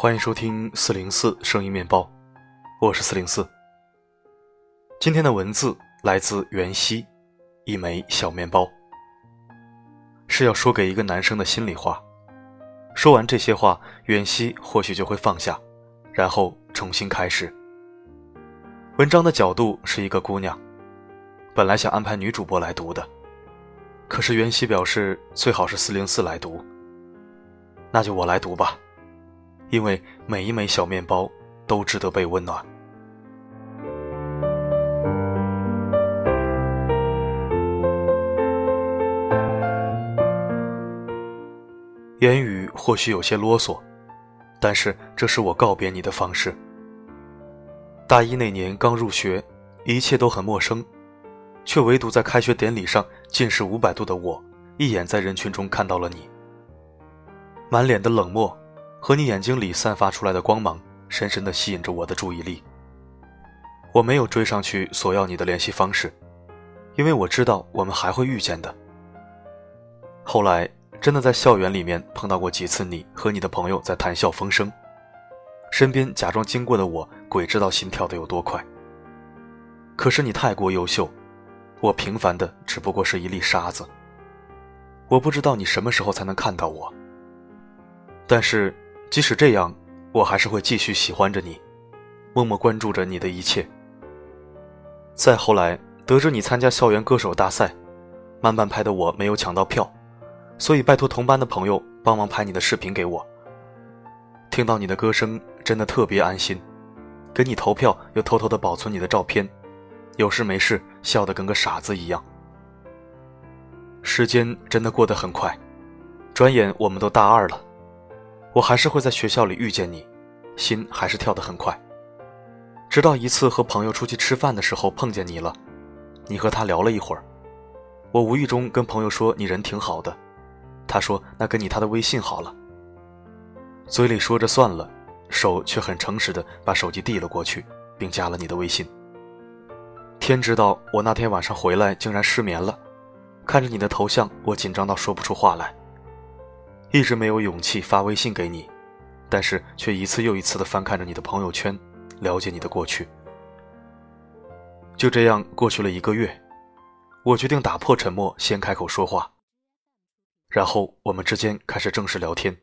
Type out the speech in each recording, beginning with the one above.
欢迎收听四零四声音面包，我是四零四。今天的文字来自袁熙，一枚小面包，是要说给一个男生的心里话。说完这些话，袁熙或许就会放下，然后重新开始。文章的角度是一个姑娘，本来想安排女主播来读的，可是袁熙表示最好是四零四来读，那就我来读吧。因为每一枚小面包都值得被温暖。言语或许有些啰嗦，但是这是我告别你的方式。大一那年刚入学，一切都很陌生，却唯独在开学典礼上近视五百度的我，一眼在人群中看到了你，满脸的冷漠。和你眼睛里散发出来的光芒，深深地吸引着我的注意力。我没有追上去索要你的联系方式，因为我知道我们还会遇见的。后来真的在校园里面碰到过几次你和你的朋友在谈笑风生，身边假装经过的我，鬼知道心跳的有多快。可是你太过优秀，我平凡的只不过是一粒沙子。我不知道你什么时候才能看到我，但是。即使这样，我还是会继续喜欢着你，默默关注着你的一切。再后来，得知你参加校园歌手大赛，慢半拍的我没有抢到票，所以拜托同班的朋友帮忙拍你的视频给我。听到你的歌声，真的特别安心。给你投票又偷偷的保存你的照片，有事没事笑得跟个傻子一样。时间真的过得很快，转眼我们都大二了。我还是会在学校里遇见你，心还是跳得很快。直到一次和朋友出去吃饭的时候碰见你了，你和他聊了一会儿，我无意中跟朋友说你人挺好的，他说那给你他的微信好了。嘴里说着算了，手却很诚实的把手机递了过去，并加了你的微信。天知道我那天晚上回来竟然失眠了，看着你的头像，我紧张到说不出话来。一直没有勇气发微信给你，但是却一次又一次的翻看着你的朋友圈，了解你的过去。就这样过去了一个月，我决定打破沉默，先开口说话。然后我们之间开始正式聊天。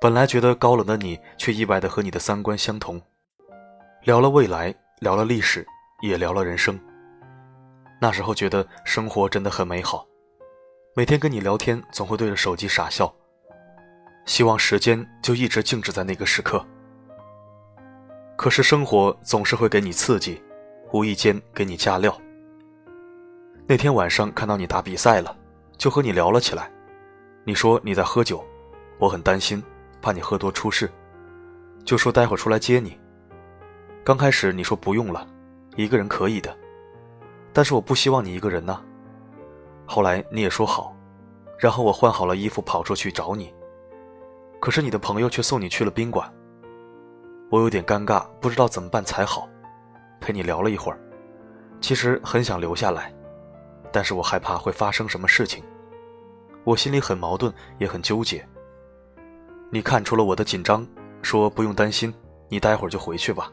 本来觉得高冷的你，却意外的和你的三观相同，聊了未来，聊了历史，也聊了人生。那时候觉得生活真的很美好。每天跟你聊天，总会对着手机傻笑。希望时间就一直静止在那个时刻。可是生活总是会给你刺激，无意间给你加料。那天晚上看到你打比赛了，就和你聊了起来。你说你在喝酒，我很担心，怕你喝多出事，就说待会儿出来接你。刚开始你说不用了，一个人可以的，但是我不希望你一个人呢。后来你也说好，然后我换好了衣服跑出去找你。可是你的朋友却送你去了宾馆。我有点尴尬，不知道怎么办才好。陪你聊了一会儿，其实很想留下来，但是我害怕会发生什么事情。我心里很矛盾，也很纠结。你看出了我的紧张，说不用担心，你待会儿就回去吧。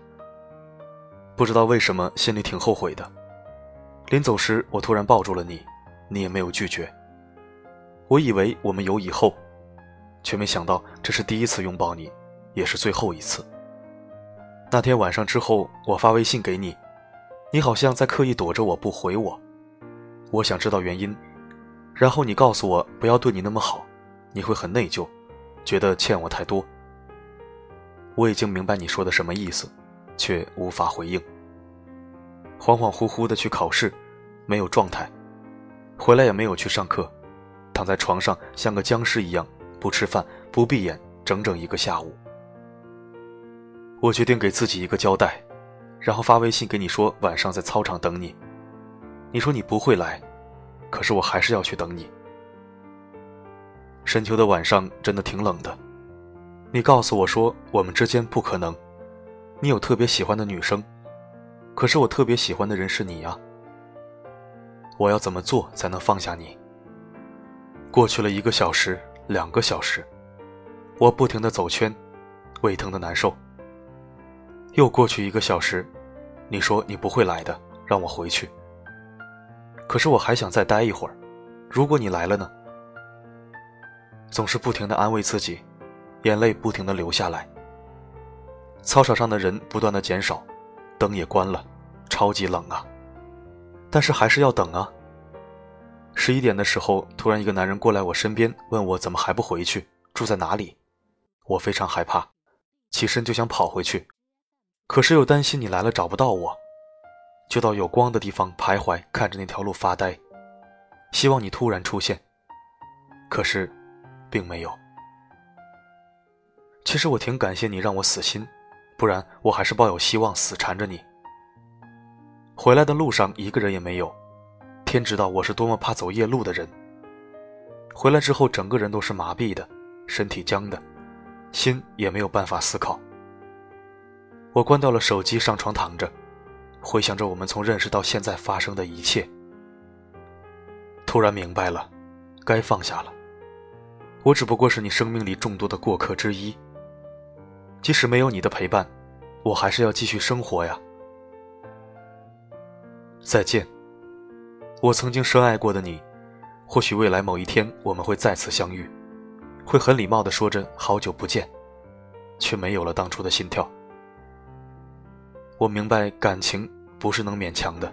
不知道为什么心里挺后悔的。临走时，我突然抱住了你。你也没有拒绝。我以为我们有以后，却没想到这是第一次拥抱你，也是最后一次。那天晚上之后，我发微信给你，你好像在刻意躲着我不回我。我想知道原因，然后你告诉我不要对你那么好，你会很内疚，觉得欠我太多。我已经明白你说的什么意思，却无法回应。恍恍惚惚的去考试，没有状态。回来也没有去上课，躺在床上像个僵尸一样，不吃饭不闭眼，整整一个下午。我决定给自己一个交代，然后发微信给你说晚上在操场等你。你说你不会来，可是我还是要去等你。深秋的晚上真的挺冷的，你告诉我说我们之间不可能，你有特别喜欢的女生，可是我特别喜欢的人是你呀。我要怎么做才能放下你？过去了一个小时，两个小时，我不停的走圈，胃疼的难受。又过去一个小时，你说你不会来的，让我回去。可是我还想再待一会儿，如果你来了呢？总是不停的安慰自己，眼泪不停的流下来。操场上的人不断的减少，灯也关了，超级冷啊。但是还是要等啊。十一点的时候，突然一个男人过来我身边，问我怎么还不回去，住在哪里？我非常害怕，起身就想跑回去，可是又担心你来了找不到我，就到有光的地方徘徊，看着那条路发呆，希望你突然出现。可是，并没有。其实我挺感谢你让我死心，不然我还是抱有希望死缠着你。回来的路上一个人也没有，天知道我是多么怕走夜路的人。回来之后整个人都是麻痹的，身体僵的。心也没有办法思考。我关掉了手机，上床躺着，回想着我们从认识到现在发生的一切。突然明白了，该放下了。我只不过是你生命里众多的过客之一。即使没有你的陪伴，我还是要继续生活呀。再见，我曾经深爱过的你。或许未来某一天我们会再次相遇。会很礼貌的说着“好久不见”，却没有了当初的心跳。我明白感情不是能勉强的，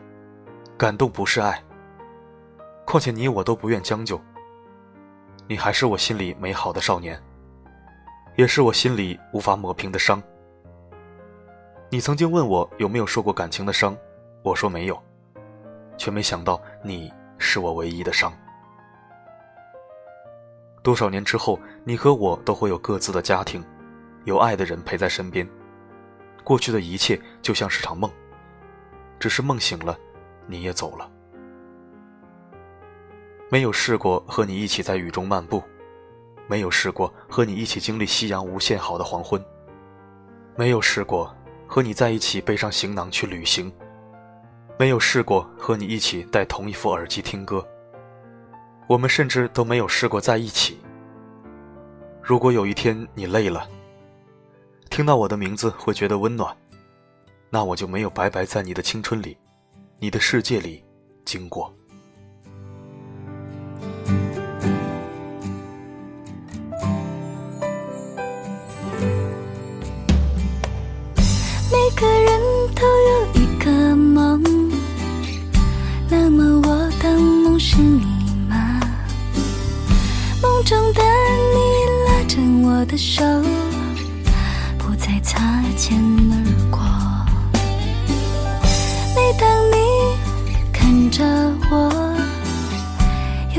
感动不是爱。况且你我都不愿将就。你还是我心里美好的少年，也是我心里无法抹平的伤。你曾经问我有没有受过感情的伤，我说没有，却没想到你是我唯一的伤。多少年之后，你和我都会有各自的家庭，有爱的人陪在身边。过去的一切就像是场梦，只是梦醒了，你也走了。没有试过和你一起在雨中漫步，没有试过和你一起经历夕阳无限好的黄昏，没有试过和你在一起背上行囊去旅行，没有试过和你一起戴同一副耳机听歌。我们甚至都没有试过在一起。如果有一天你累了，听到我的名字会觉得温暖，那我就没有白白在你的青春里、你的世界里经过。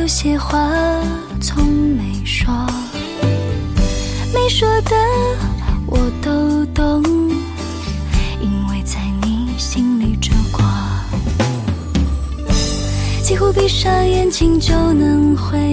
有些话从没说，没说的我都懂，因为在你心里住过，几乎闭上眼睛就能回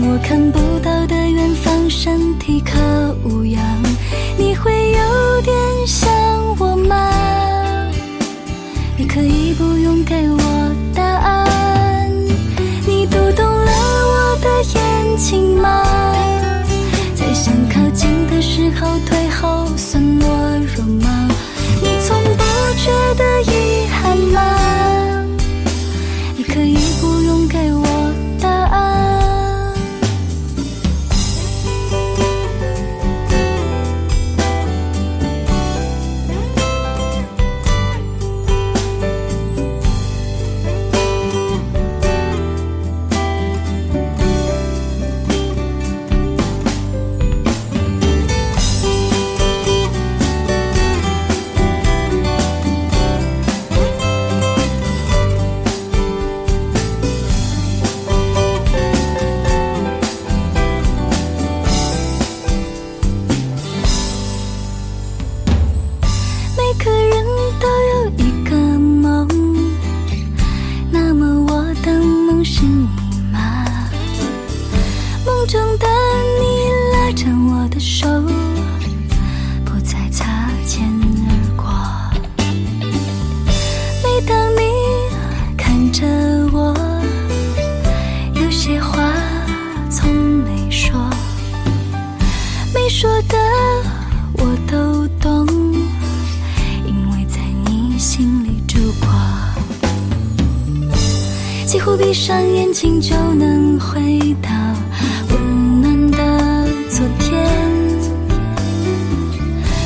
我看不到的远方，身体可无恙？你会有点想我吗？你可以不用给我答案，你读懂了我的眼睛吗？在想靠近的时候退后，算懦弱吗？都有一个梦，那么我的梦。是你吗？梦中的你拉着我的手，不再擦肩而过。每当你看着我，有些话从没说，没说的乎闭上眼睛就能回到温暖的昨天。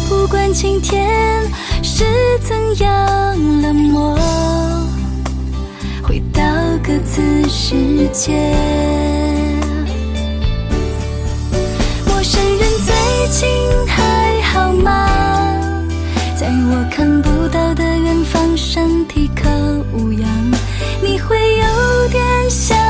不管今天是怎样冷漠，回到各自世界。陌生人最近还好吗？在我看不到的远方，身体可无恙？你会有。so